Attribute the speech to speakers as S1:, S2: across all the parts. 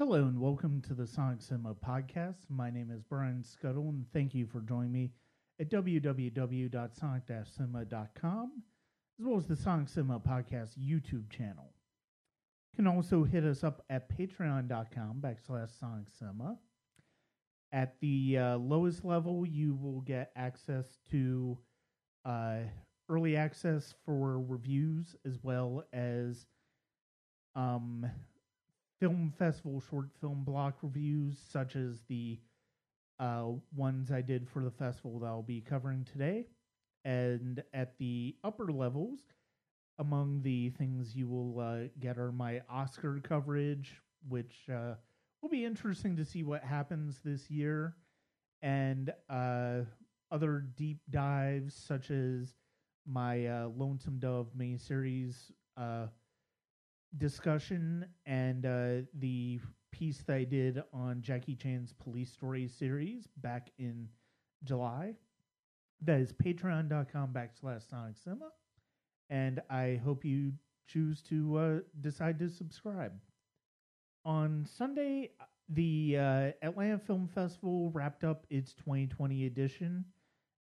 S1: Hello and welcome to the Sonic Cinema podcast. My name is Brian Scuttle and thank you for joining me at www.sonic-cinema.com as well as the Sonic Cinema podcast YouTube channel. You can also hit us up at patreon.com backslash Sonic Cinema. At the uh, lowest level, you will get access to uh, early access for reviews as well as um, film festival short film block reviews, such as the uh, ones I did for the festival that I'll be covering today. And at the upper levels, among the things you will uh, get are my Oscar coverage, which uh, will be interesting to see what happens this year, and uh, other deep dives such as my uh, Lonesome Dove miniseries uh, discussion and uh, the piece that I did on Jackie Chan's Police Story series back in July. That is patreon.com backslash Sonic Cinema. And I hope you choose to uh, decide to subscribe. On Sunday, the uh, Atlanta Film Festival wrapped up its 2020 edition,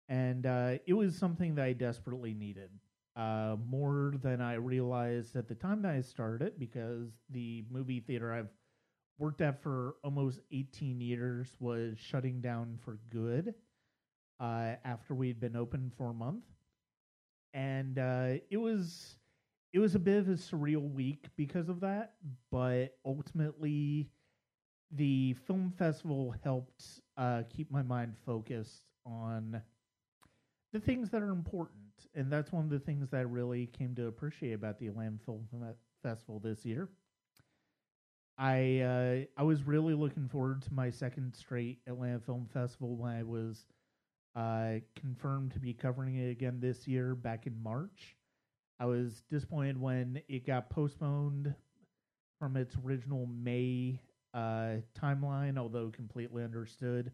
S1: and uh, it was something that I desperately needed uh, more than I realized at the time that I started it because the movie theater I've worked at for almost 18 years was shutting down for good uh, after we'd been open for a month. And uh, it was it was a bit of a surreal week because of that, but ultimately the film festival helped uh, keep my mind focused on the things that are important and that's one of the things that I really came to appreciate about the Atlanta Film Festival this year. I uh, I was really looking forward to my second straight Atlanta Film Festival when I was uh, confirmed to be covering it again this year back in March. I was disappointed when it got postponed from its original May uh, timeline, although completely understood,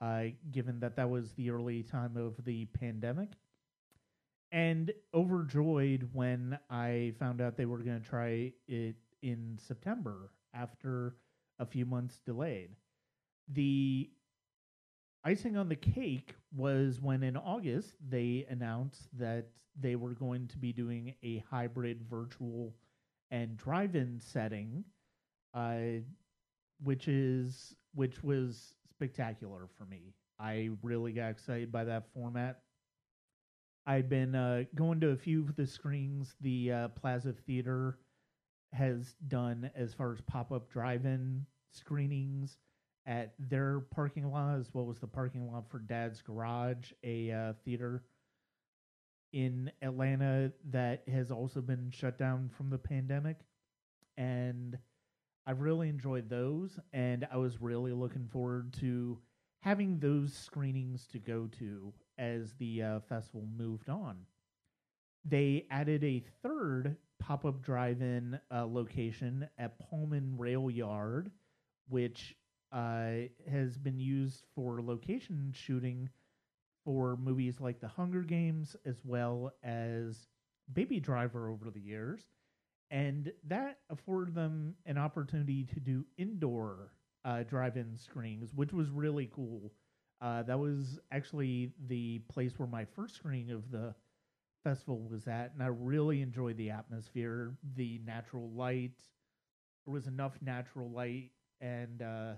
S1: uh, given that that was the early time of the pandemic and overjoyed when I found out they were going to try it in September after a few months delayed. The icing on the cake was when in August they announced that they were going to be doing a hybrid virtual and drive-in setting uh, which is which was spectacular for me. I really got excited by that format I'd been uh, going to a few of the screens the uh, Plaza Theater has done as far as pop up drive in screenings at their parking lot, as well as the parking lot for Dad's Garage, a uh, theater in Atlanta that has also been shut down from the pandemic. And I've really enjoyed those, and I was really looking forward to having those screenings to go to as the uh, festival moved on. They added a third pop up drive in uh, location at Pullman Rail Yard, which uh, has been used for location shooting for movies like The Hunger Games as well as Baby Driver over the years. And that afforded them an opportunity to do indoor uh, drive in screenings, which was really cool uh, that was actually the place where my first screening of the festival was at, and I really enjoyed the atmosphere, the natural light. There was enough natural light and uh,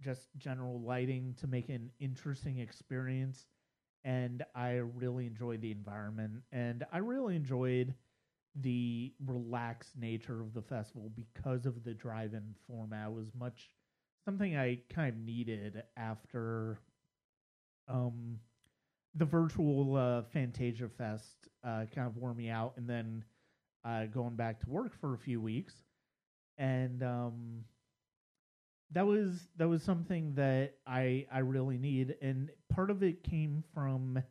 S1: just general lighting to make an interesting experience. And I really enjoyed the environment, and I really enjoyed the relaxed nature of the festival because of the drive-in format. It was much something I kind of needed after um, the virtual uh, Fantasia Fest uh, kind of wore me out, and then uh, going back to work for a few weeks, and um, that was that was something that I I really need, and part of it came from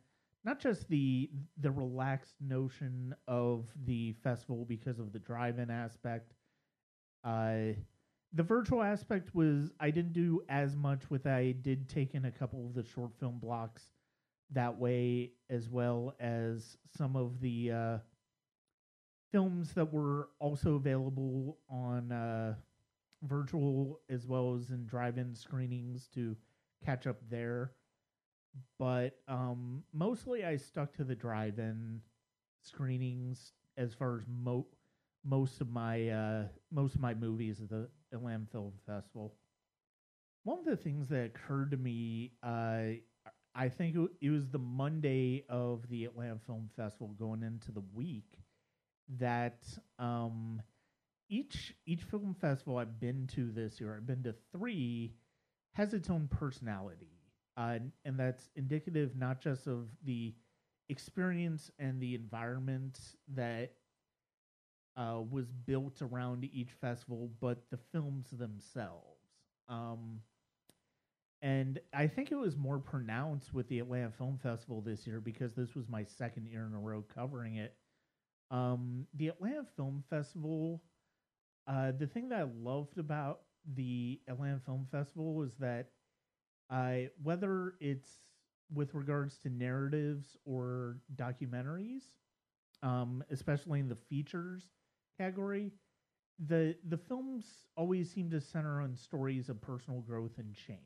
S1: not just the the relaxed notion of the festival because of the drive-in aspect. Uh, the virtual aspect was I didn't do as much with. I did take in a couple of the short film blocks that way, as well as some of the uh, films that were also available on uh, virtual as well as in drive-in screenings to catch up there. But um, mostly I stuck to the drive-in screenings as far as mo- most of my uh, most of my movies at Atlanta Film Festival. One of the things that occurred to me, uh, I think it, was the Monday of the Atlanta Film Festival going into the week that um, each each film festival I've been to this year, I've been to three, has its own personality, uh, and that's indicative not just of the experience and the environment that uh, was built around each festival, but the films themselves. Um, and I think it was more pronounced with the Atlanta Film Festival this year because this was my second year in a row covering it. Um, the Atlanta Film Festival, uh, the thing that I loved about the Atlanta Film Festival was that uh, whether it's with regards to narratives or documentaries, um, especially in the features category, the the films always seem to center on stories of personal growth and change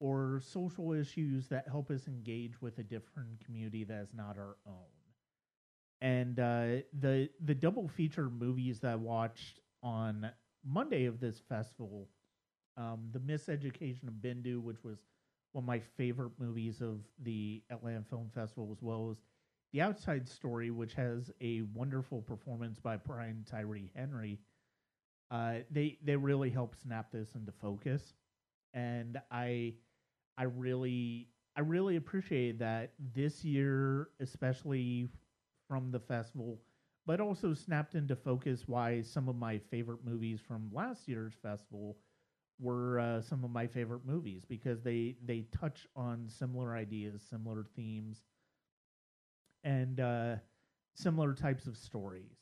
S1: or social issues that help us engage with a different community that is not our own. And uh, the the double feature movies that I watched on Monday of this festival, um, the Miseducation of Bindu, which was one of my favorite movies of the Atlanta Film Festival, as well as The Outside Story, which has a wonderful performance by Brian Tyree Henry. Uh, they they really help snap this into focus, and I I really I really appreciate that this year, especially from the festival, but also snapped into focus why some of my favorite movies from last year's festival were uh, some of my favorite movies because they they touch on similar ideas, similar themes, and uh, similar types of stories.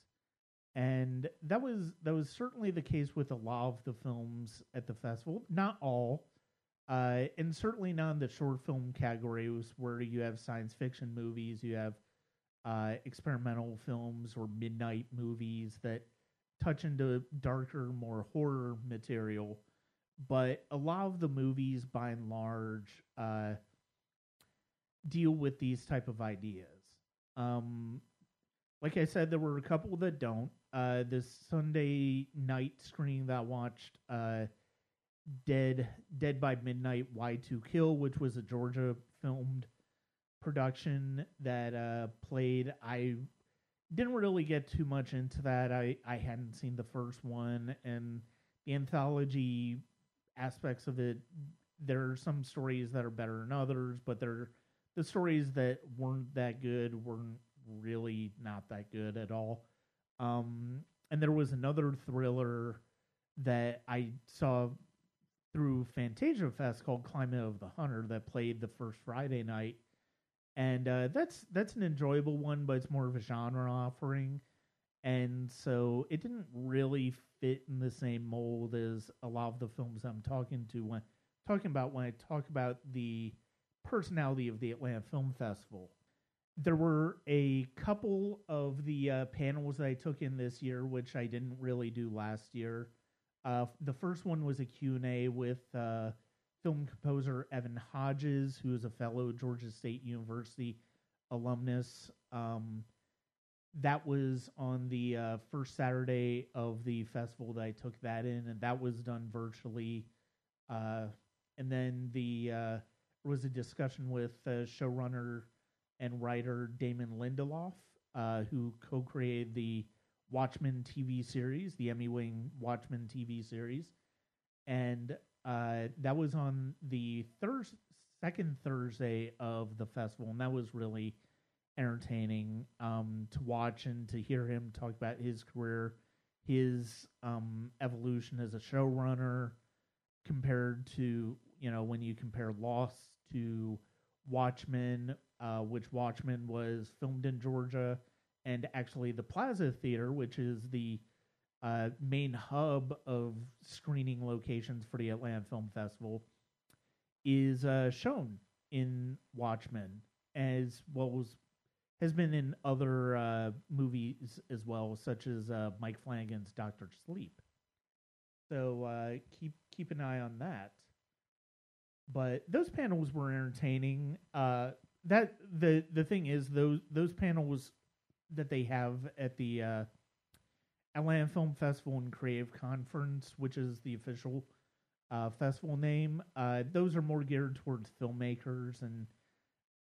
S1: And that was that was certainly the case with a lot of the films at the festival. Not all, uh, and certainly not in the short film categories where you have science fiction movies, you have uh, experimental films or midnight movies that touch into darker, more horror material. But a lot of the movies, by and large, uh, deal with these type of ideas. Um, like I said, there were a couple that don't. Uh, this Sunday night screening that watched, uh, Dead Dead by Midnight Y Two Kill, which was a Georgia filmed production that uh, played. I didn't really get too much into that. I, I hadn't seen the first one, and the anthology aspects of it. There are some stories that are better than others, but they're the stories that weren't that good weren't really not that good at all. Um, and there was another thriller that I saw through Fantasia Fest called Climate of the Hunter that played the first Friday night and uh, that's that's an enjoyable one, but it's more of a genre offering, and so it didn't really fit in the same mold as a lot of the films I'm talking to when talking about when I talk about the personality of the Atlanta Film Festival. There were a couple of the uh, panels that I took in this year, which I didn't really do last year. Uh, the first one was a Q&A with uh, film composer Evan Hodges, who is a fellow Georgia State University alumnus. Um, that was on the uh, first Saturday of the festival that I took that in, and that was done virtually. Uh, and then the uh, was a discussion with showrunner and writer Damon Lindelof, uh, who co-created the Watchmen TV series, the Emmy-winning Watchmen TV series, and uh, that was on the second Thursday of the festival, and that was really entertaining um, to watch and to hear him talk about his career, his um, evolution as a showrunner, compared to you know when you compare Lost to Watchmen, uh, which Watchmen was filmed in Georgia, and actually the Plaza Theater, which is the uh, main hub of screening locations for the Atlanta Film Festival, is uh, shown in Watchmen as well as has been in other uh, movies as well, such as uh, Mike Flanagan's Doctor Sleep. So uh, keep keep an eye on that. But those panels were entertaining. Uh, that the the thing is those those panels that they have at the uh, Atlanta Film Festival and Creative Conference, which is the official uh, festival name, uh, those are more geared towards filmmakers. And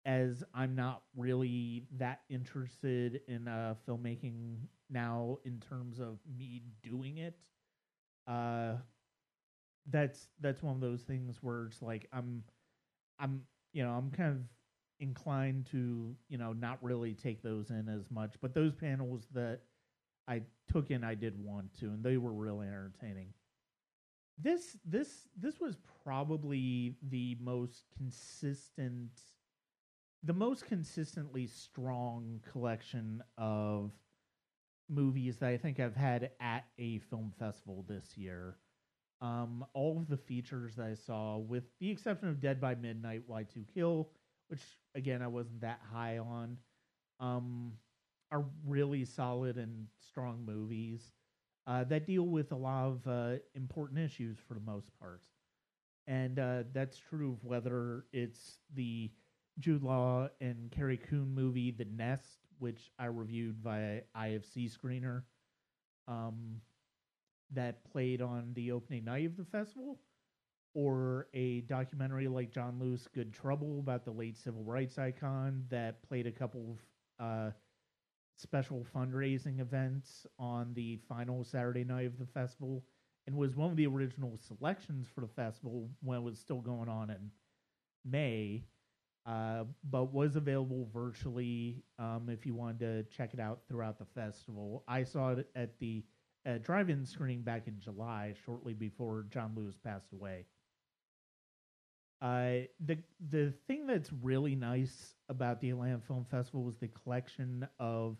S1: as I'm not really that interested in uh, filmmaking now in terms of me doing it, uh, that's that's one of those things where it's like I'm I'm you know I'm kind of inclined to you know not really take those in as much but those panels that I took in I did want to and they were really entertaining. This this this was probably the most consistent the most consistently strong collection of movies that I think I've had at a film festival this year um, all of the features that I saw, with the exception of Dead by Midnight, Y2 Kill, which again I wasn't that high on, um, are really solid and strong movies uh, that deal with a lot of uh, important issues for the most part. And uh, that's true of whether it's the Jude Law and Carrie Coon movie, The Nest, which I reviewed via IFC Screener. Um, that played on the opening night of the festival, or a documentary like John Lewis Good Trouble about the late civil rights icon that played a couple of uh, special fundraising events on the final Saturday night of the festival and was one of the original selections for the festival when it was still going on in May, uh, but was available virtually um, if you wanted to check it out throughout the festival. I saw it at the a drive-in screening back in July, shortly before John Lewis passed away. Uh, the the thing that's really nice about the Atlanta Film Festival was the collection of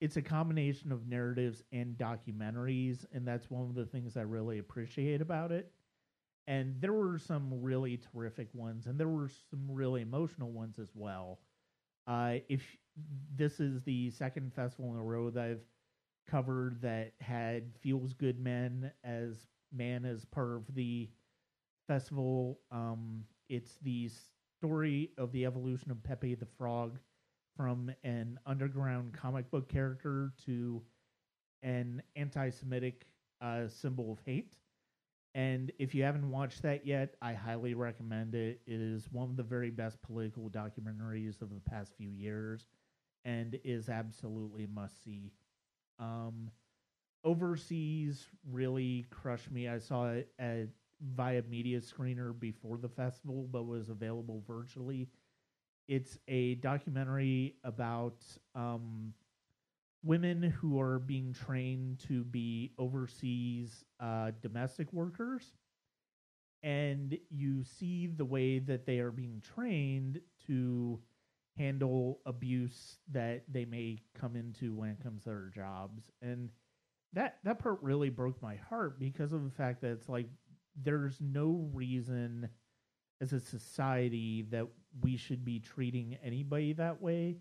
S1: it's a combination of narratives and documentaries, and that's one of the things I really appreciate about it. And there were some really terrific ones, and there were some really emotional ones as well. Uh, if this is the second festival in a row that I've cover that had Feels Good Man as man as part of the festival. Um, it's the story of the evolution of Pepe the Frog from an underground comic book character to an anti-Semitic uh, symbol of hate. And if you haven't watched that yet, I highly recommend it. It is one of the very best political documentaries of the past few years and is absolutely must see. Um, overseas really crushed me. I saw it at, via media screener before the festival, but was available virtually. It's a documentary about um, women who are being trained to be overseas uh, domestic workers. And you see the way that they are being trained to handle abuse that they may come into when it comes to their jobs. And that that part really broke my heart because of the fact that it's like there's no reason as a society that we should be treating anybody that way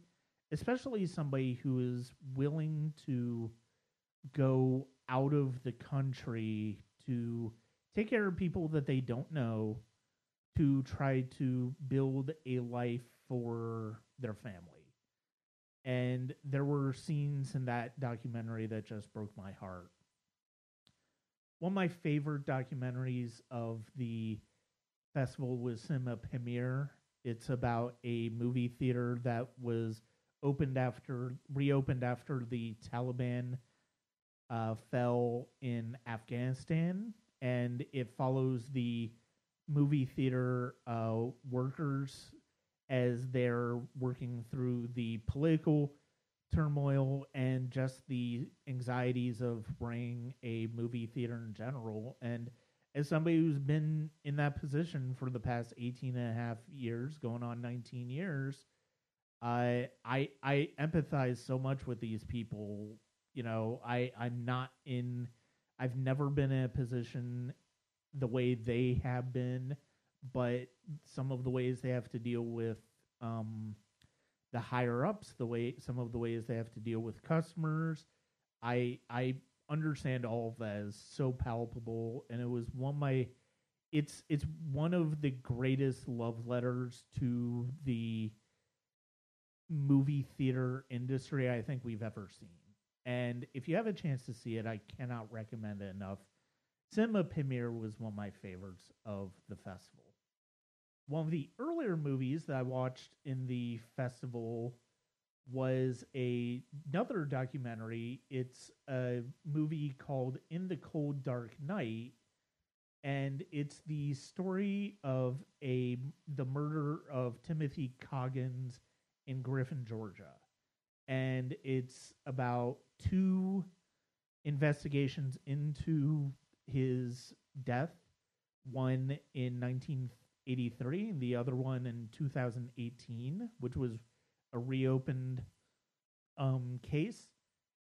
S1: especially somebody who is willing to go out of the country to take care of people that they don't know to try to build a life for their family. And there were scenes in that documentary that just broke my heart. One of my favorite documentaries of the festival was Cinema Pameer. It's about a movie theater that was opened after reopened after the Taliban uh, fell in Afghanistan, and it follows the movie theater uh, workers as they're working through the political turmoil and just the anxieties of running a movie theater in general. And as somebody who's been in that position for the past 18 and a half years, going on 19 years, I I I empathize so much with these people. You know, I I'm not in I've never been in a position the way they have been but some of the ways they have to deal with um, the higher ups, the way some of the ways they have to deal with customers, I I understand all of that is so palpable, and it was one of my. It's it's one of the greatest love letters to the movie theater industry I think we've ever seen. And if you have a chance to see it, I cannot recommend it enough. Cinema Pameer was one of my favorites of the festival one of the earlier movies that I watched in the festival was a, another documentary. It's a movie called In the Cold Dark Night and it's the story of a the murder of Timothy Coggins in Griffin, Georgia. And it's about two investigations into his death, one in 19 83, the other one in 2018, which was a reopened um, case.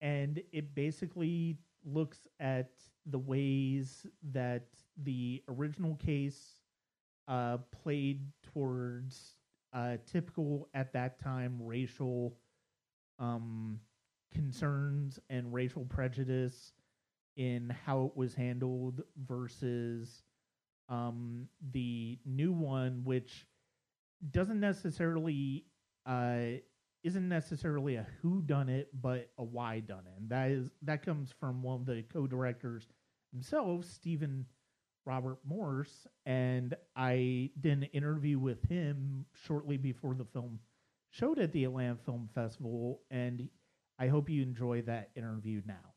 S1: And it basically looks at the ways that the original case uh, played towards uh, typical at that time racial um, concerns and racial prejudice in how it was handled versus um, the new one, which doesn't necessarily uh, isn't necessarily a who done it, but a why done it, and that is that comes from one of the co-directors himself, Stephen Robert Morse, and I did an interview with him shortly before the film showed at the Atlanta Film Festival, and I hope you enjoy that interview now.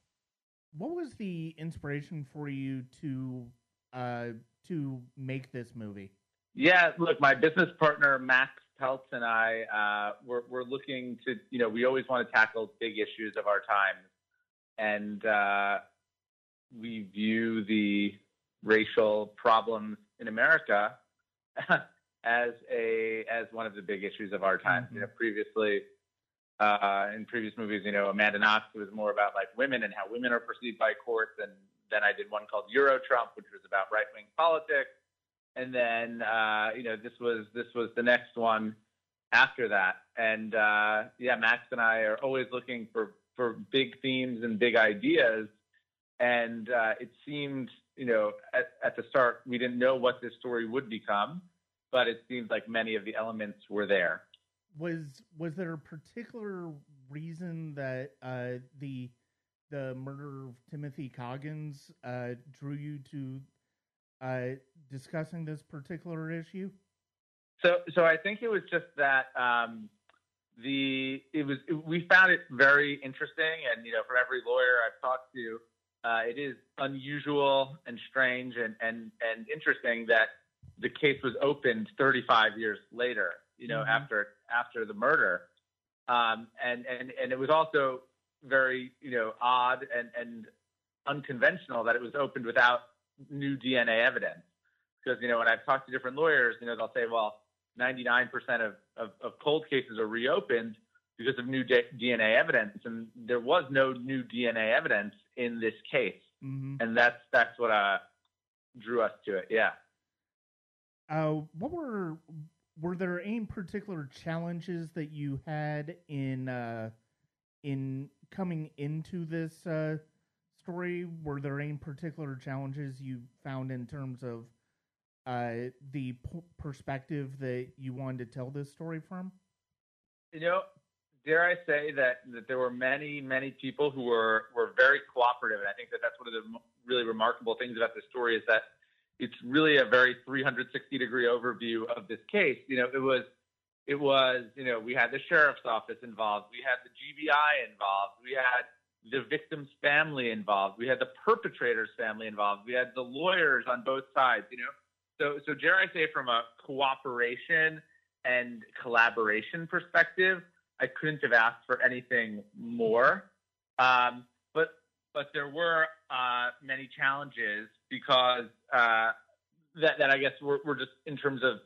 S1: What was the inspiration for you to uh, to make this movie?
S2: Yeah, look, my business partner Max Peltz and I uh, we're, we're looking to you know we always want to tackle big issues of our time, and uh, we view the racial problems in America as a as one of the big issues of our time. Mm-hmm. You know, previously uh, in previous movies, you know, Amanda Knox was more about like women and how women are perceived by courts, and then I did one called Euro Trump, which was about right wing politics, and then uh, you know this was this was the next one after that, and uh, yeah, Max and I are always looking for for big themes and big ideas, and uh, it seemed you know, at, at the start, we didn't know what this story would become, but it seems like many of the elements were there.
S1: Was was there a particular reason that uh, the the murder of Timothy Coggins uh, drew you to uh, discussing this particular issue?
S2: So, so I think it was just that um, the it was it, we found it very interesting, and you know, from every lawyer I've talked to, uh, it is unusual and strange and, and, and interesting that the case was opened 35 years later, you know, mm-hmm. after after the murder. Um, and, and, and it was also very, you know, odd and, and unconventional that it was opened without new DNA evidence. Because, you know, when I've talked to different lawyers, you know, they'll say, well, 99% of, of, of cold cases are reopened because of new DNA evidence, and there was no new DNA evidence in this case, mm-hmm. and that's that's what uh, drew us to it. Yeah.
S1: Uh, what were were there any particular challenges that you had in uh, in coming into this uh, story? Were there any particular challenges you found in terms of uh, the p- perspective that you wanted to tell this story from?
S2: You know, dare I say that, that there were many, many people who were, were very cooperative. And I think that that's one of the really remarkable things about this story is that it's really a very 360 degree overview of this case. You know, it was, it was, you know, we had the sheriff's office involved. We had the GBI involved. We had the victim's family involved. We had the perpetrator's family involved. We had the lawyers on both sides, you know. So, so dare I say, from a cooperation and collaboration perspective, I couldn't have asked for anything more. Um, but but there were uh, many challenges because uh, that that I guess were, were just in terms of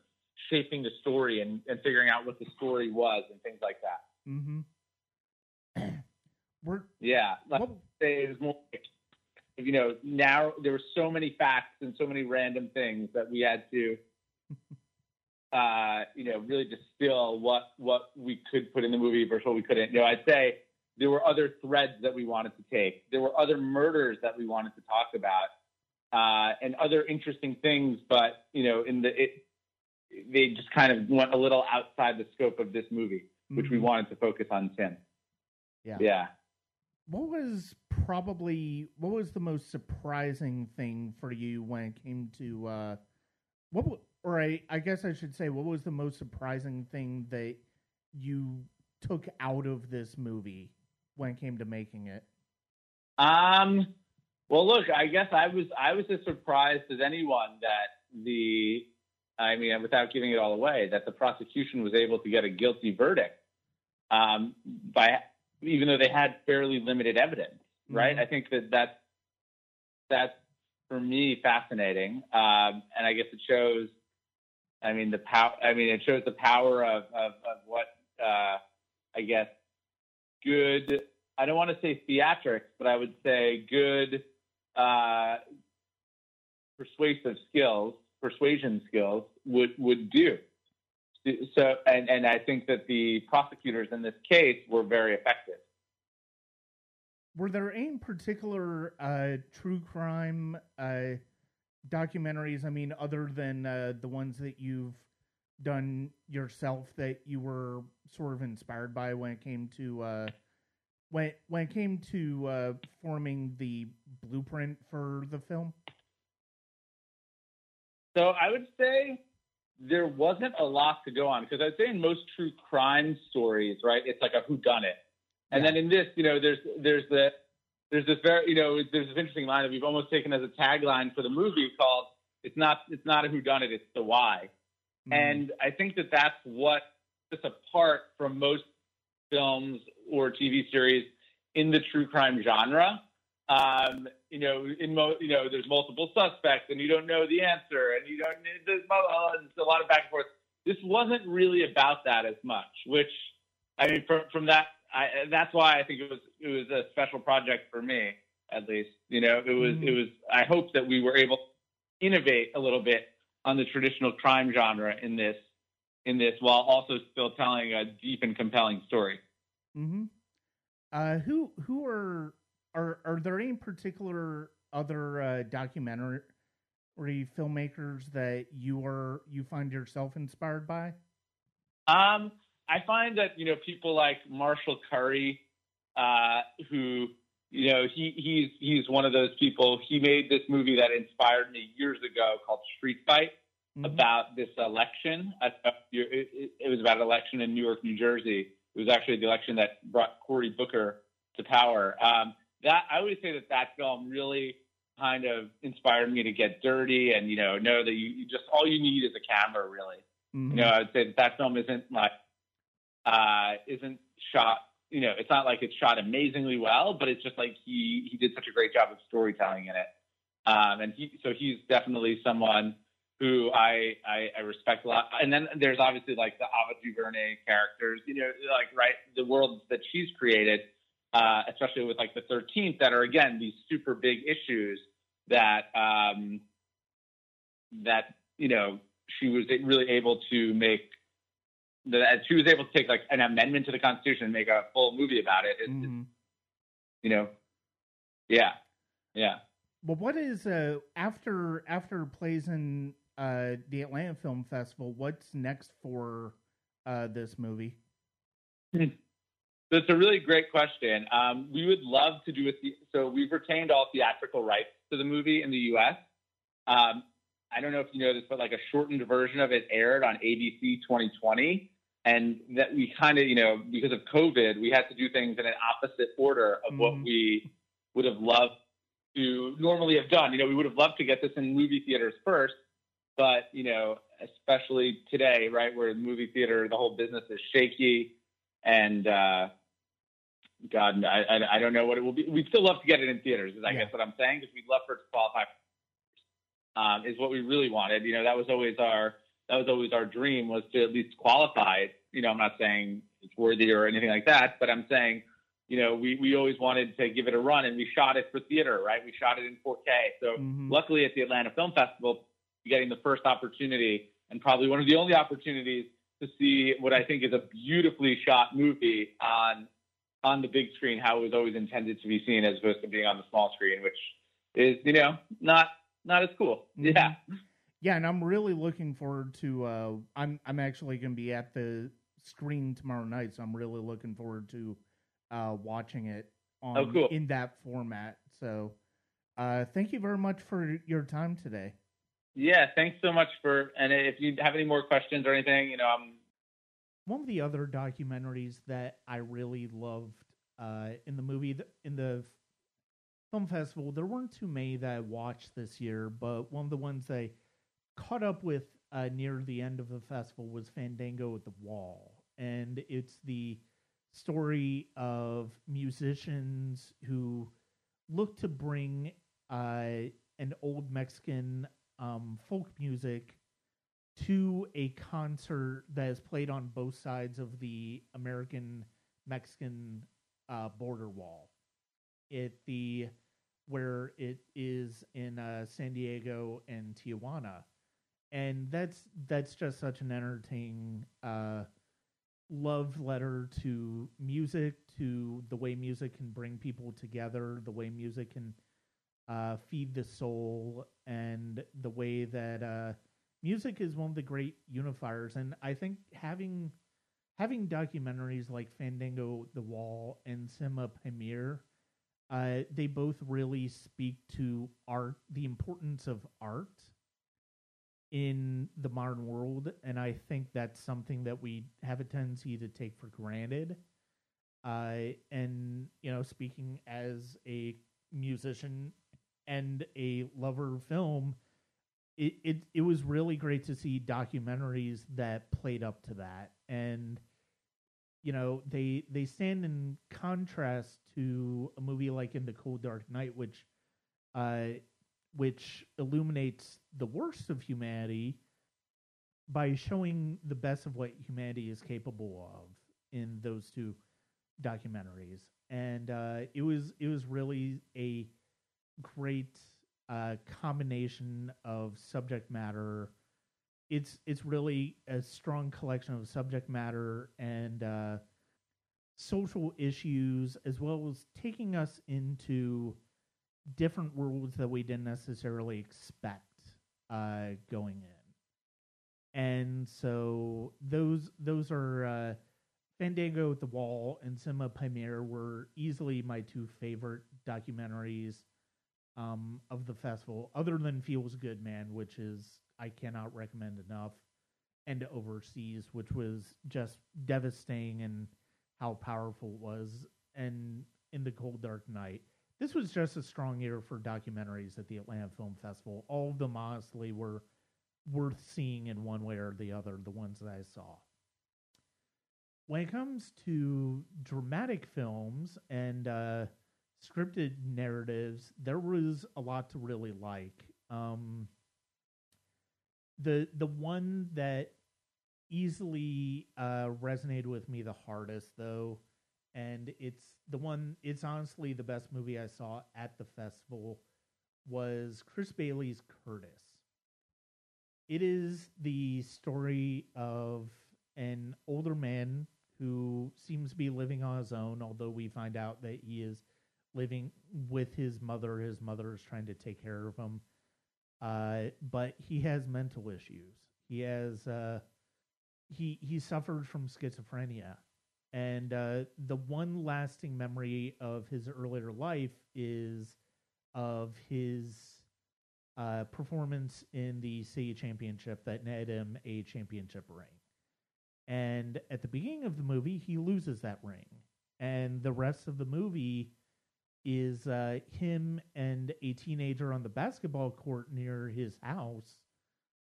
S2: shaping the story and, and figuring out what the story was and things like that.
S1: Mm-hmm. we're,
S2: yeah, like, it was more you know now there were so many facts and so many random things that we had to uh, you know, really distill what what we could put in the movie versus what we couldn't. You know, I'd say there were other threads that we wanted to take. There were other murders that we wanted to talk about, uh, and other interesting things. But you know, in the it, they just kind of went a little outside the scope of this movie, which we
S1: Mhm.
S2: wanted to focus on Tim.
S1: Yeah.
S2: Yeah.
S1: What was probably what was the most surprising thing for you when it came to uh, what? Or I, I guess I should say, what was the most surprising thing that you took out of this movie when it came to making it?
S2: Um. Well, look, I guess I was I was as surprised as anyone that the, I mean, without giving it all away, that the prosecution was able to get a guilty verdict, um, by even though they had fairly limited evidence, right?
S1: Mhm.
S2: I think that that's that's for me fascinating, um, and I guess it shows. I mean the power. I mean it shows the power of of, of what uh, I guess good. I don't want to say theatrics, but I would say good uh, persuasive skills, persuasion skills would would do. So, and and I think that the prosecutors in this case were very effective.
S1: Were there any particular uh, true crime uh, documentaries? I mean, other than uh, the ones that you've done yourself, that you were sort of inspired by when it came to uh, when when it came to uh, forming the blueprint for the film?
S2: So I would say there wasn't a lot to go on because I'd say in most true crime stories, right, it's like a who done it. And then in this, you know, there's there's the there's this very you know there's this interesting line that we've almost taken as a tagline for the movie called "It's not it's not a who done it, it's the why."
S1: Mm-hmm.
S2: And I think that that's what sets apart from most films or TV series in the true crime genre. Um, you know, in mo- you know, there's multiple suspects, and you don't know the answer, and you don't. There's uh, it's a lot of back and forth. This wasn't really about that as much, which I mean, from from that, I, that's why I think it was it was a special project for me, at least. You know, it was
S1: Mhm.
S2: it was. I hope that we were able to innovate a little bit on the traditional crime genre in this in this, while also still telling a deep and compelling story.
S1: hmm Uh, who who are are are there any particular other uh, documentary filmmakers that you are you find yourself inspired by?
S2: Um, I find that you know people like Marshall Curry, uh, who you know he he's he's one of those people. He made this movie that inspired me years ago called Street Fight
S1: Mhm.
S2: about this election. I- I- It, it, it was about an election in New York, New Jersey. It was actually the election that brought Cory Booker to power. Um, that I would say that that film really kind of inspired me to get dirty and you know know that you, you just all you need is a camera really.
S1: Mhm.
S2: You know, I'd say that, that film isn't like uh, isn't shot. You know, it's not like it's shot amazingly well, but it's just like he he did such a great job of storytelling in it. Um, and he, so he's definitely someone who I, I I respect a lot. And then there's obviously like the Ava DuVernay characters. You know, like right the worlds that she's created, uh, especially with like the 13th, that are again these super big issues that um, that you know she was really able to make that she was able to take like an amendment to the Constitution and make a full movie about it. It's, it's,
S1: Mhm.
S2: you know, yeah, yeah.
S1: Well, what is uh after after plays in uh the Atlanta Film Festival? What's next for uh this movie?
S2: That's a really great question. Um, we would love to do a the- so we've retained all theatrical rights to the movie in the U.S. Um, I don't know if you know this, but like a shortened version of it aired on ABC 2020, and that we kind of you know because of COVID, we had to do things in an opposite order of what
S1: Mhm.
S2: we would have loved to normally have done. You know, we would have loved to get this in movie theaters first, but you know, especially today, right, where the movie theater, the whole business is shaky, and uh, God, I, I, I don't know what it will be. We'd still love to get it in theaters, is I
S1: Yeah.
S2: guess what I'm saying, because we'd love for it to qualify. Um, is what we really wanted. You know, that was always our that was always our dream was to at least qualify it. You know, I'm not saying it's worthy or anything like that, but I'm saying, you know, we, we always wanted to give it a run and we shot it for theater, right? We shot it in 4K. So
S1: Mhm.
S2: luckily at the Atlanta Film Festival, getting the first opportunity and probably one of the only opportunities to see what I think is a beautifully shot movie on on the big screen how it was always intended to be seen as opposed to being on the small screen, which is you know not not as cool.
S1: Mhm.
S2: Yeah.
S1: Yeah, and I'm really looking forward to. Uh, I'm I'm actually going to be at the screen tomorrow night, so I'm really looking forward to uh, watching it on
S2: Oh, cool.
S1: in that format. So, uh, thank you very much for your time today.
S2: Yeah. Thanks so much for. And if you have any more questions or anything, you know, I'm
S1: One of the other documentaries that I really loved uh, in the movie in the film festival, there weren't too many that I watched this year, but one of the ones I caught up with uh, near the end of the festival was Fandango at the Wall, and it's the story of musicians who look to bring uh, an old Mexican um, folk music to a concert that is played on both sides of the American Mexican uh, border wall. It the where it is in uh, San Diego and Tijuana, and that's that's just such an entertaining uh, love letter to music, to the way music can bring people together, the way music can uh, feed the soul, and the way that uh, music is one of the great unifiers. And I think having having documentaries like Fandango the Wall and Cinema Pameer, uh, they both really speak to art, the importance of art in the modern world, and I think that's something that we have a tendency to take for granted. Uh, and you know, speaking as a musician and a lover of film, it, it it was really great to see documentaries that played up to that, and you know they they stand in contrast to a movie like In the Cold Dark Night, which uh, which illuminates the worst of humanity by showing the best of what humanity is capable of in those two documentaries. And uh, it was it was really a great uh, combination of subject matter it's it's really a strong collection of subject matter and uh, social issues as well as taking us into different worlds that we didn't necessarily expect uh, going in. And so those those are uh, Fandango at the Wall and Cinema Pameer were easily my two favorite documentaries um, of the festival, other than Feels Good Man, which is I cannot recommend enough, and Overseas, which was just devastating and how powerful it was, and in the Cold Dark Night this was just a strong year for documentaries at the Atlanta Film Festival. All of them, honestly, were worth seeing in one way or the other, the ones that I saw. When it comes to dramatic films and uh, scripted narratives, there was a lot to really like. Um, the the one that easily uh, resonated with me the hardest, though, and it's the one it's honestly the best movie I saw at the festival was Chris Bailey's Curtis. It is the story of an older man who seems to be living on his own, although we find out that he is living with his mother. His mother is trying to take care of him. Uh, but he has mental issues. He has uh, he he suffers from schizophrenia and uh, the one lasting memory of his earlier life is of his uh, performance in the city championship that netted him a championship ring. And at the beginning of the movie, he loses that ring. And the rest of the movie is uh, him and a teenager on the basketball court near his house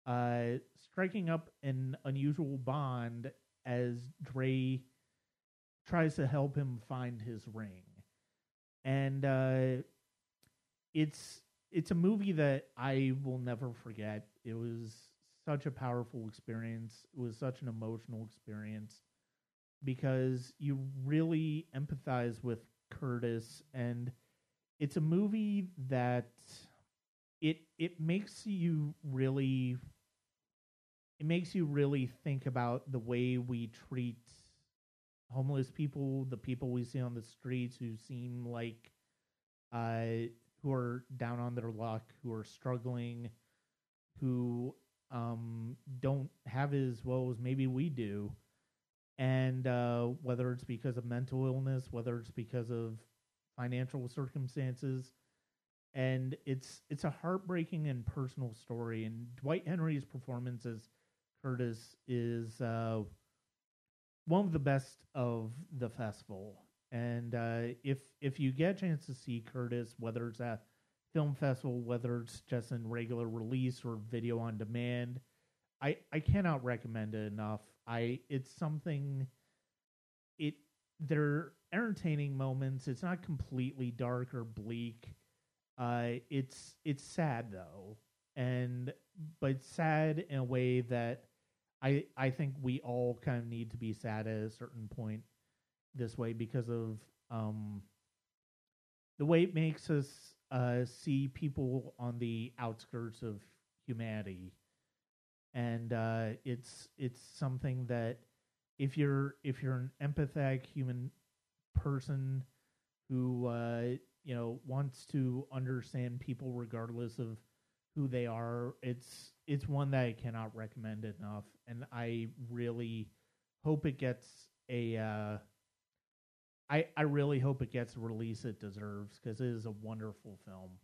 S1: uh, striking up an unusual bond as Dre tries to help him find his ring. And uh, it's it's a movie that I will never forget. It was such a powerful experience. It was such an emotional experience because you really empathize with Curtis and it's a movie that it it makes you really it makes you really think about the way we treat homeless people, the people we see on the streets who seem like uh, who are down on their luck, who are struggling, who um, don't have as well as maybe we do. And uh, whether it's because of mental illness, whether it's because of financial circumstances, and it's it's a heartbreaking and personal story. And Dwight Henry's performance as Curtis is uh, one of the best of the festival. And uh, if if you get a chance to see Curtis, whether it's at film festival, whether it's just in regular release or video on demand, I I cannot recommend it enough. I it's something. It they're entertaining moments. It's not completely dark or bleak. Uh, it's it's sad though, and but sad in a way that I I think we all kind of need to be sad at a certain point this way because of um the way it makes us uh, see people on the outskirts of humanity, and uh, it's it's something that if you're if you're an empathetic human person who uh, you know wants to understand people regardless of who they are, it's it's one that I cannot recommend enough, and I really hope it gets a. Uh, I I really hope it gets the release it deserves because it is a wonderful film.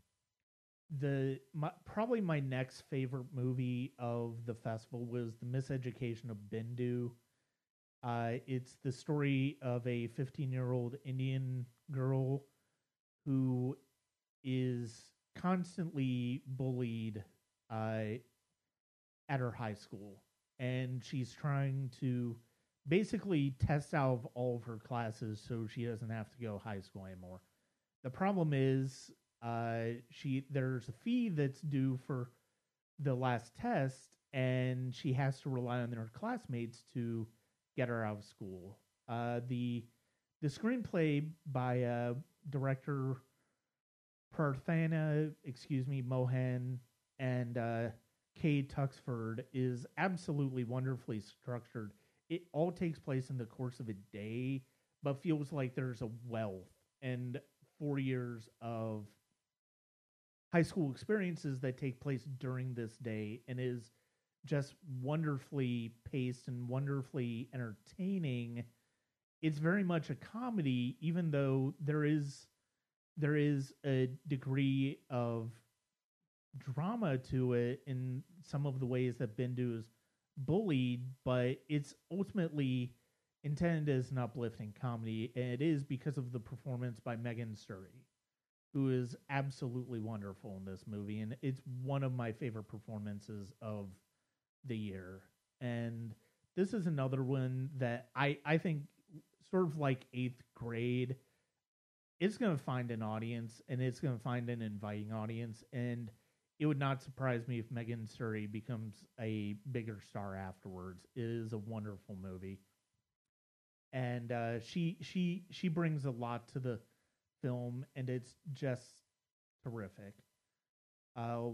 S1: The my, probably my next favorite movie of the festival was The Miseducation of Bindu. Uh, it's the story of a 15 year old Indian girl who is constantly bullied uh, at her high school, and she's trying to basically test out of all of her classes so she doesn't have to go high school anymore. The problem is, uh, she there's a fee that's due for the last test, and she has to rely on her classmates to get her out of school. Uh, the the screenplay by uh, director Prarthana, excuse me, Mohan and uh, Kay Tuxford is absolutely wonderfully structured. It all takes place in the course of a day, but feels like there's a wealth and four years of high school experiences that take place during this day and is just wonderfully paced and wonderfully entertaining. It's very much a comedy, even though there is there is a degree of drama to it in some of the ways that Bindu is bullied, but it's ultimately intended as an uplifting comedy, and it is because of the performance by Megan Suri, who is absolutely wonderful in this movie, and it's one of my favorite performances of the year. And this is another one that I I think sort of like eighth grade it's going to find an audience and it's going to find an inviting audience and it would not surprise me if Megan Suri becomes a bigger star afterwards. It is a wonderful movie. And uh, she she she brings a lot to the film and it's just terrific. Uh,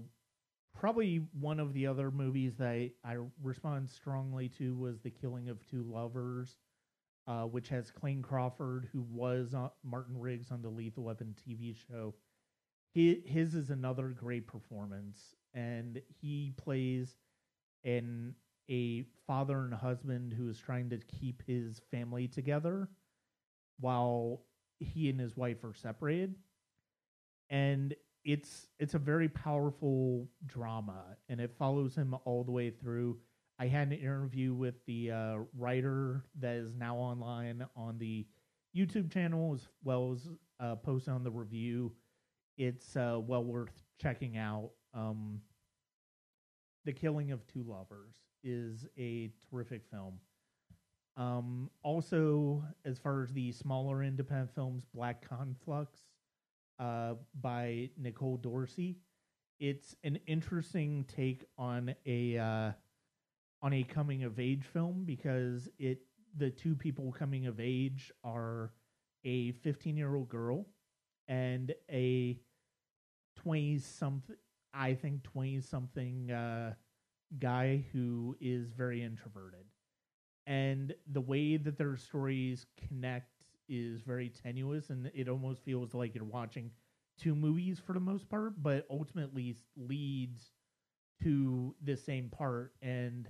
S1: probably one of the other movies that I, respond strongly to was The Killing of Two Lovers uh, which has Clayne Crawford, who was on Martin Riggs on the Lethal Weapon TV show. He, his is another great performance, and he plays an a father and husband who is trying to keep his family together while he and his wife are separated. And it's it's a very powerful drama, and it follows him all the way through I had an interview with the uh, writer that is now online on the YouTube channel as well as uh, posted on the review. It's uh, well worth checking out. Um, the Killing of Two Lovers is a terrific film. Um, also, as far as the smaller independent films, Black Conflux uh, by Nicole Dorsey, it's an interesting take on a uh, on a coming of age film because it the two people coming of age are a 15 year old girl and a 20 something I think 20 something uh, guy who is very introverted. And the way that their stories connect is very tenuous, and it almost feels like you're watching two movies for the most part, but ultimately leads to the same part. And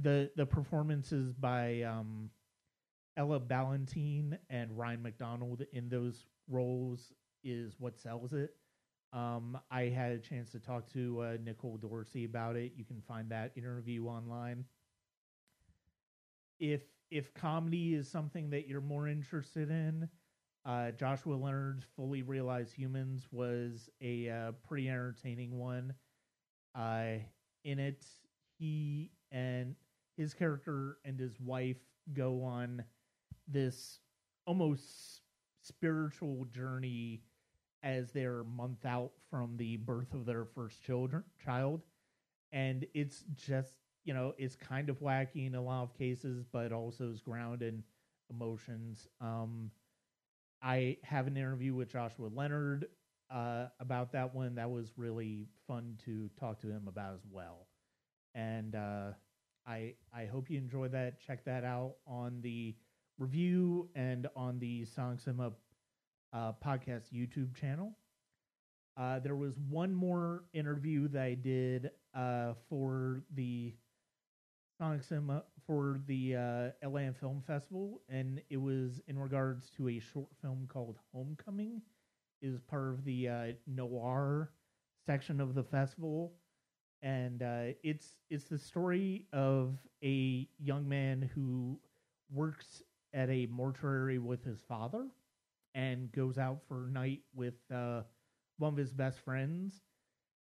S1: the the performances by um, Ella Ballentine and Ryan McDonald in those roles is what sells it. Um, I had a chance to talk to uh, Nicole Dorsey about it. You can find that interview online. If if comedy is something that you're more interested in, uh, Joshua Leonard's Fully Realized Humans was a uh, pretty entertaining one. Uh, in it, he and his character and his wife go on this almost spiritual journey as they're month out from the birth of their first children child and it's just you know it's kind of wacky in a lot of cases but also is grounded in emotions. Um i have an interview with joshua leonard uh about that one. That was really fun to talk to him about as well. And uh i i hope you enjoy that. Check that out on the review and on the Sonic Cinema uh, podcast YouTube channel. Uh, there was one more interview that I did uh, for the Sonic Cinema for the uh, Film Festival, and it was in regards to a short film called Homecoming. Is part of the uh, noir section of the festival, and uh, it's it's the story of a young man who works at a mortuary with his father and goes out for a night with uh, one of his best friends.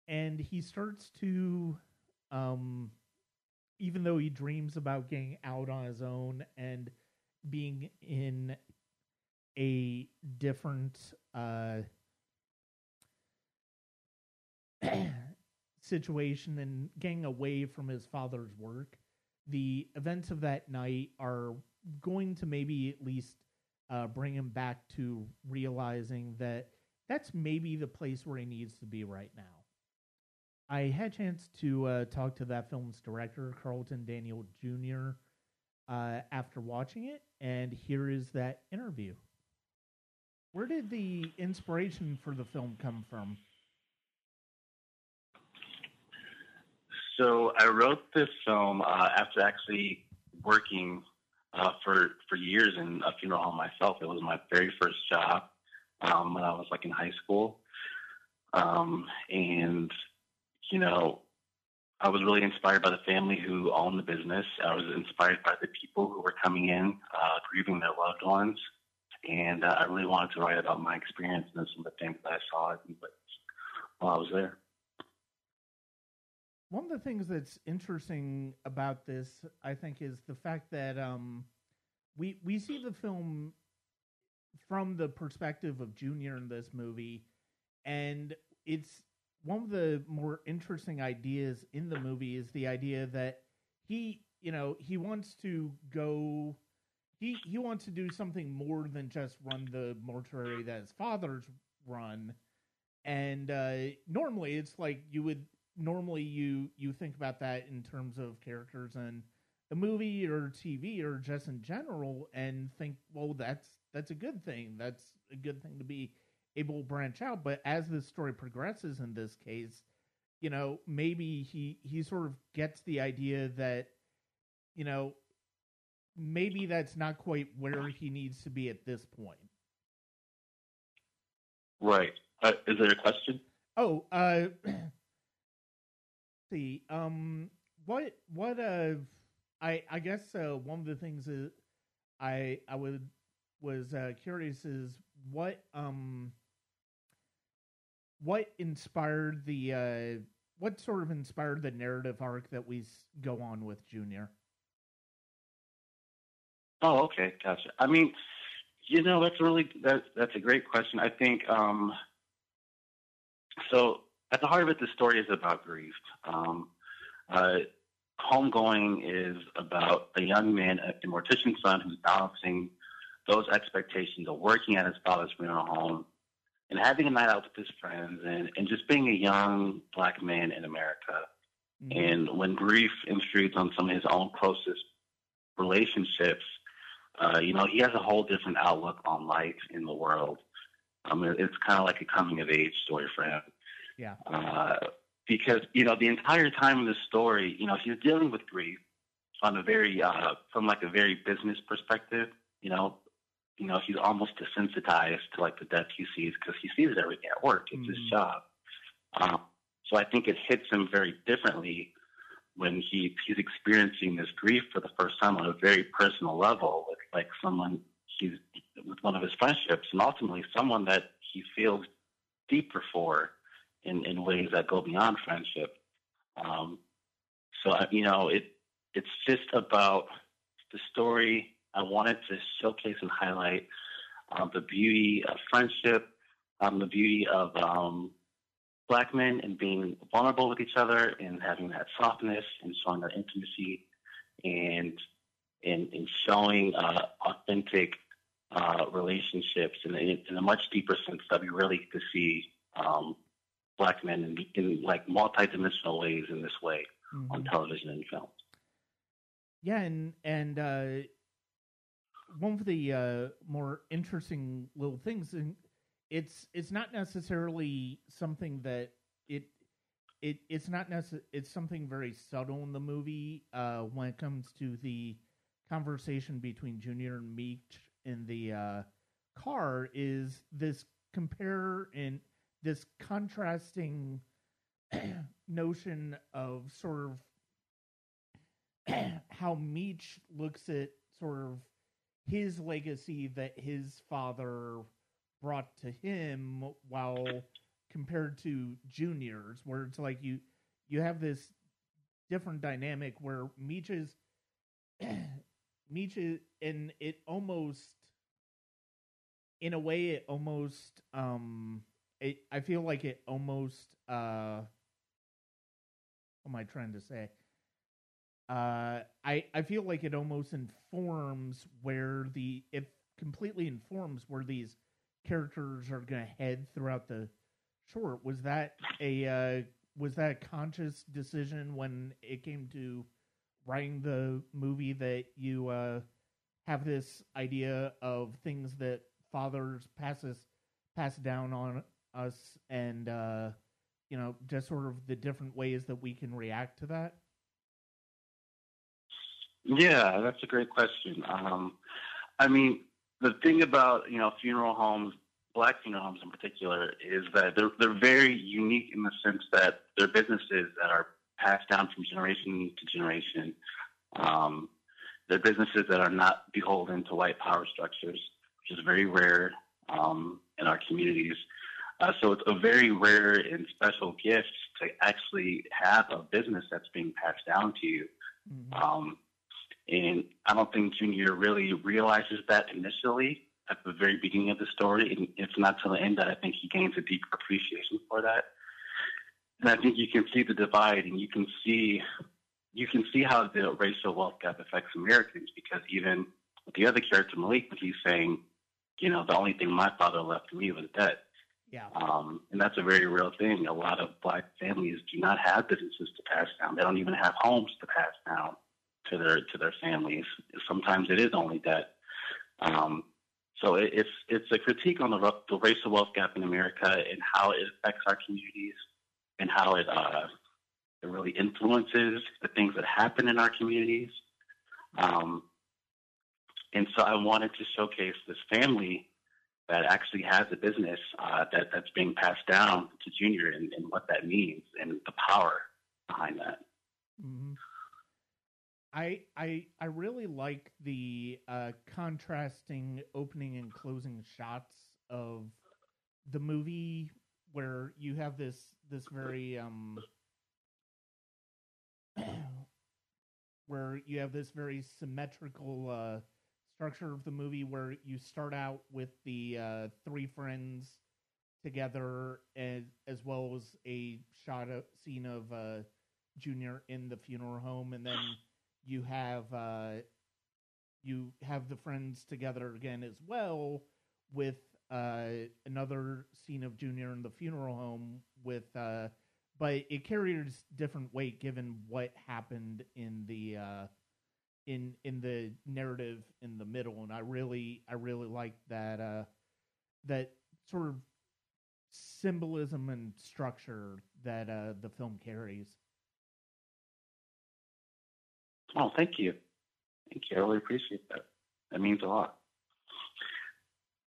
S1: And he starts to, um, even though he dreams about getting out on his own and being in a different uh, situation and getting away from his father's work, the events of that night are going to maybe at least uh, bring him back to realizing that that's maybe the place where he needs to be right now. I had a chance to uh, talk to that film's director, Carlton Daniel Jr., uh, after watching it, and here is that interview. Where did the inspiration for the film come from?
S3: So I wrote this film uh, after actually working uh, for for years in a funeral home myself. It was my very first job um, when I was like in high school, um, and you know, I was really inspired by the family who owned the business. I was inspired by the people who were coming in uh, grieving their loved ones, and uh, I really wanted to write about my experience and some of the things that I saw while I was there.
S1: One of the things that's interesting about this, I think, is the fact that um, we we see the film from the perspective of Junior in this movie, and it's one of the more interesting ideas in the movie is the idea that he, you know, he wants to go. He, he wants to do something more than just run the mortuary that his father's run and uh, normally it's like you would normally you you think about that in terms of characters and a movie or TV or just in general and think, well, that's that's a good thing. That's a good thing to be able to branch out. But as the story progresses in this case, you know, maybe he he sort of gets the idea that, you know, maybe that's not quite where he needs to be at this point.
S3: Right. Uh, is there a question?
S1: Oh, uh see, um, what what uh, I I guess uh, one of the things that I I would was uh, curious is what um what inspired the uh what sort of inspired the narrative arc that we go on with Junior.
S3: Oh, okay, gotcha. I mean, you know, that's really that that's a great question. I think um so at the heart of it, the story is about grief. Um, uh, Homegoing is about a young man, a mortician son, who's balancing those expectations of working at his father's funeral home and having a night out with his friends and, and just being a young black man in America. Mm-hmm. And when grief intrudes on some of his own closest relationships, uh, you know, he has a whole different outlook on life in the world. Um, it's kind of like a coming of age story for him.
S1: Yeah.
S3: Uh, because you know the entire time of the story, you know, he's dealing with grief on a very uh, from like a very business perspective. You know, you know, he's almost desensitized to like the death he sees because he sees it every day at work. It's mm-hmm. his job. Um, so I think it hits him very differently when he he's experiencing this grief for the first time on a very personal level with like someone he's with one of his friendships and ultimately someone that he feels deeper for in, in ways that go beyond friendship. Um, so you know it it's just about the story. I wanted to showcase and highlight um, the beauty of friendship, um, the beauty of um, black men and being vulnerable with each other and having that softness and showing that intimacy and and, and showing uh, authentic uh, relationships in, in, in, a much deeper sense that we really get to see um, black men in, in like multidimensional ways in this way mm-hmm. on television and film.
S1: Yeah, and and uh, one of the uh, more interesting little things, and it's it's not necessarily something that it it it's not necess- it's something very subtle in the movie uh, when it comes to the conversation between Junior and Meech in the uh, car is this compare and this contrasting notion of sort of how Meech looks at sort of his legacy that his father brought to him while compared to juniors where it's like you you have this different dynamic where Meech is Meech and it almost in a way it almost um it I feel like it almost uh what am I trying to say? Uh I I feel like it almost informs where the it completely informs where these characters are going to head throughout the short. Was that a uh, was that a conscious decision when it came to writing the movie that you uh, have this idea of things that fathers passes pass down on us and uh, you know just sort of the different ways that we can react to that?
S3: Yeah, that's a great question. Um, I mean, the thing about you know funeral homes, black funeral homes in particular, is that they're they're very unique in the sense that they're businesses that are passed down from generation to generation. Um, they're businesses that are not beholden to white power structures, which is very rare um, in our communities. Uh, so it's a very rare and special gift to actually have a business that's being passed down to you. Mm-hmm. Um, and I don't think Junior really realizes that initially at the very beginning of the story. And it's not till the end that I think he gains a deep appreciation for that. And I think you can see the divide and you can see you can see how the racial wealth gap affects Americans because even with the other character Malik, he's saying, you know, the only thing my father left me was debt.
S1: Yeah.
S3: Um, and that's a very real thing. A lot of black families do not have businesses to pass down. They don't even have homes to pass down to their to their families. Sometimes it is only debt. Um, so it, it's it's a critique on the, the racial wealth gap in America and how it affects our communities and how it uh, it really influences the things that happen in our communities. Um, and so I wanted to showcase this family that actually has a business uh, that that's being passed down to Junior and, and, what that means and the power behind that.
S1: Mm-hmm. I I I really like the uh, contrasting opening and closing shots of the movie where you have this this very um where you have this very symmetrical uh, structure of the movie where you start out with the uh, three friends together as as well as a shot of scene of uh, Junior in the funeral home and then you have uh, you have the friends together again as well with uh, another scene of Junior in the funeral home with uh, but it carries different weight given what happened in the uh, in in the narrative in the middle, and I really I really like that uh, that sort of symbolism and structure that uh, the film carries.
S3: Oh, thank you. Thank you. I really appreciate that. That means a lot.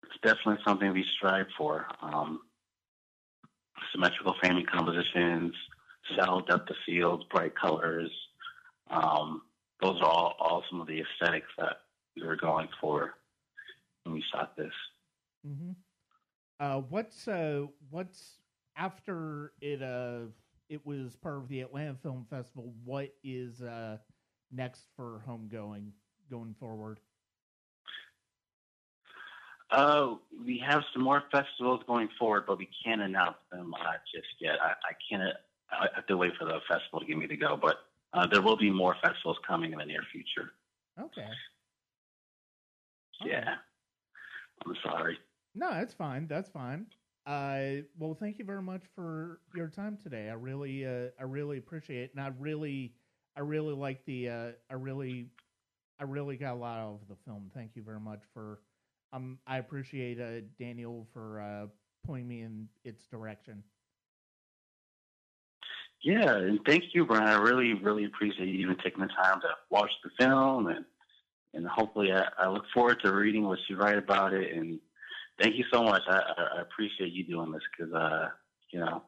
S3: It's definitely something we strive for. Um, symmetrical framing compositions, shallow depth of field, bright colors. Um, those are all, all some of the aesthetics that we were going for when we shot this.
S1: Mm-hmm. Uh, what's uh, what's after it? Uh, it was part of the Atlanta Film Festival. What is uh, next for Homegoing going forward?
S3: Uh, we have some more festivals going forward, but we can't announce them uh, just yet. I, I can't. I have to wait for the festival to give me the go, but uh, there will be more festivals coming in the near future.
S1: Okay.
S3: Yeah.
S1: Okay.
S3: I'm sorry.
S1: No, that's fine. That's fine. Uh, well, thank you very much for your time today. I really, uh, I really appreciate it, and I really, I really like the, uh, I really, I really got a lot out of the film. Thank you very much for, um, I appreciate uh, Daniel for uh, pointing me in its direction.
S3: Yeah, and thank you, Brian. I really, really appreciate you even taking the time to watch the film, and and hopefully, I, I look forward to reading what you write about it. And thank you so much. I, I, appreciate you doing this because, uh, you know,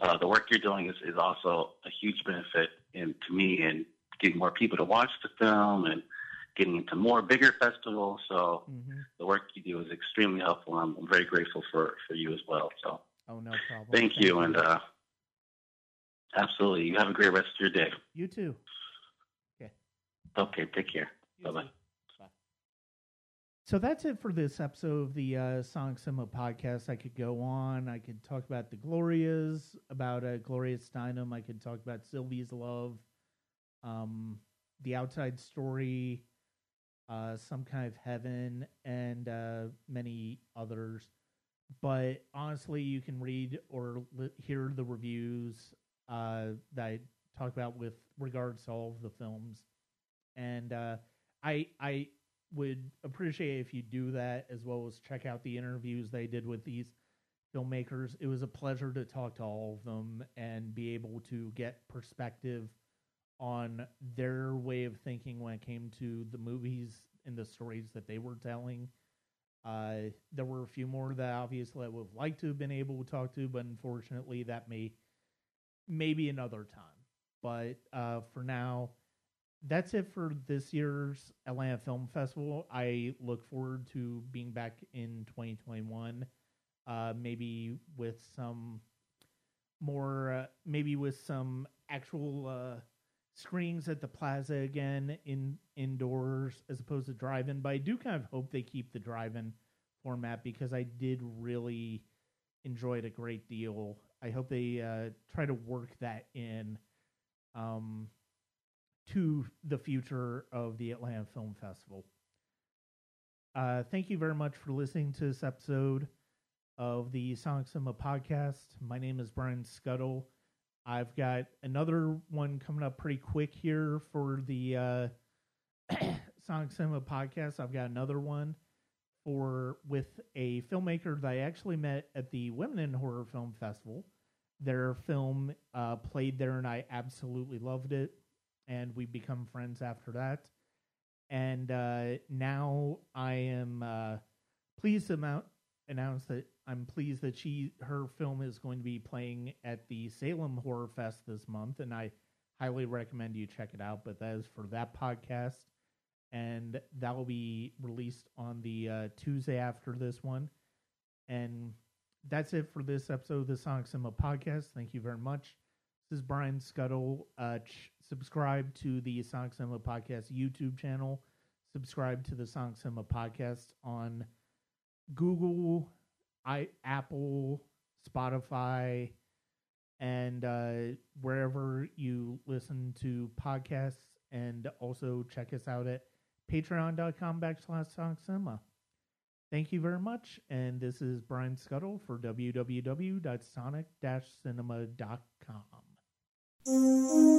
S3: uh, the work you're doing is, is also a huge benefit in, to me and getting more people to watch the film and getting into more bigger festivals. So
S1: Mm-hmm.
S3: the work you do is extremely helpful. I'm, I'm very grateful for, for you as well. So
S1: Oh no problem.
S3: thank you. And uh, absolutely, you have a great rest of your day.
S1: you too.
S3: Okay, Okay. take care.
S1: Too. Bye. So that's it for this episode of the uh, Sonic Cinema podcast. I could go on. I could talk about the Glorias, about uh, Gloria Steinem. I could talk about Sylvie's Love, um, The Outside Story, uh, Some Kind of Heaven, and uh, many others. But honestly, you can read or li- hear the reviews uh, that I talk about with regards to all of the films and uh, I I would appreciate if you do that as well as check out the interviews they did with these filmmakers. It was a pleasure to talk to all of them and be able to get perspective on their way of thinking when it came to the movies and the stories that they were telling. Uh, there were a few more that obviously I would have liked to have been able to talk to, but unfortunately that may maybe another time. But uh, for now, that's it for this year's Atlanta Film Festival. I look forward to being back in 2021, uh, maybe with some more, uh, maybe with some actual uh, screenings at the plaza again in indoors as opposed to drive-in. But I do kind of hope they keep the drive-in format because I did really enjoy it a great deal. I hope they uh, try to work that in. Um, to the future of the Atlanta Film Festival. Uh, thank you very much for listening to this episode of the Sonic Cinema podcast. My name is Brian Skutle. I've got another one coming up pretty quick here for the uh, Sonic Cinema podcast. I've got another one for with a filmmaker that I actually met at the Women in Horror Film Festival. Their film uh, played there, and I absolutely loved it and we become friends after that. And uh, now I am uh, pleased to mount, announce that I'm pleased that she her film is going to be playing at the Salem Horror Fest this month, and I highly recommend you check it out. But that is for that podcast, and that will be released on the uh, Tuesday after this one. And that's it for this episode of the Sonic Cinema podcast. Thank you very much. This is Brian Skutle. Uh, ch- subscribe to the Sonic Cinema Podcast YouTube channel. Subscribe to the Sonic Cinema Podcast on Google, I, Apple, Spotify, and uh, wherever you listen to podcasts. And also check us out at patreon.com backslash Sonic Cinema. Thank you very much. And this is Brian Skutle for www.sonic-cinema.com. Música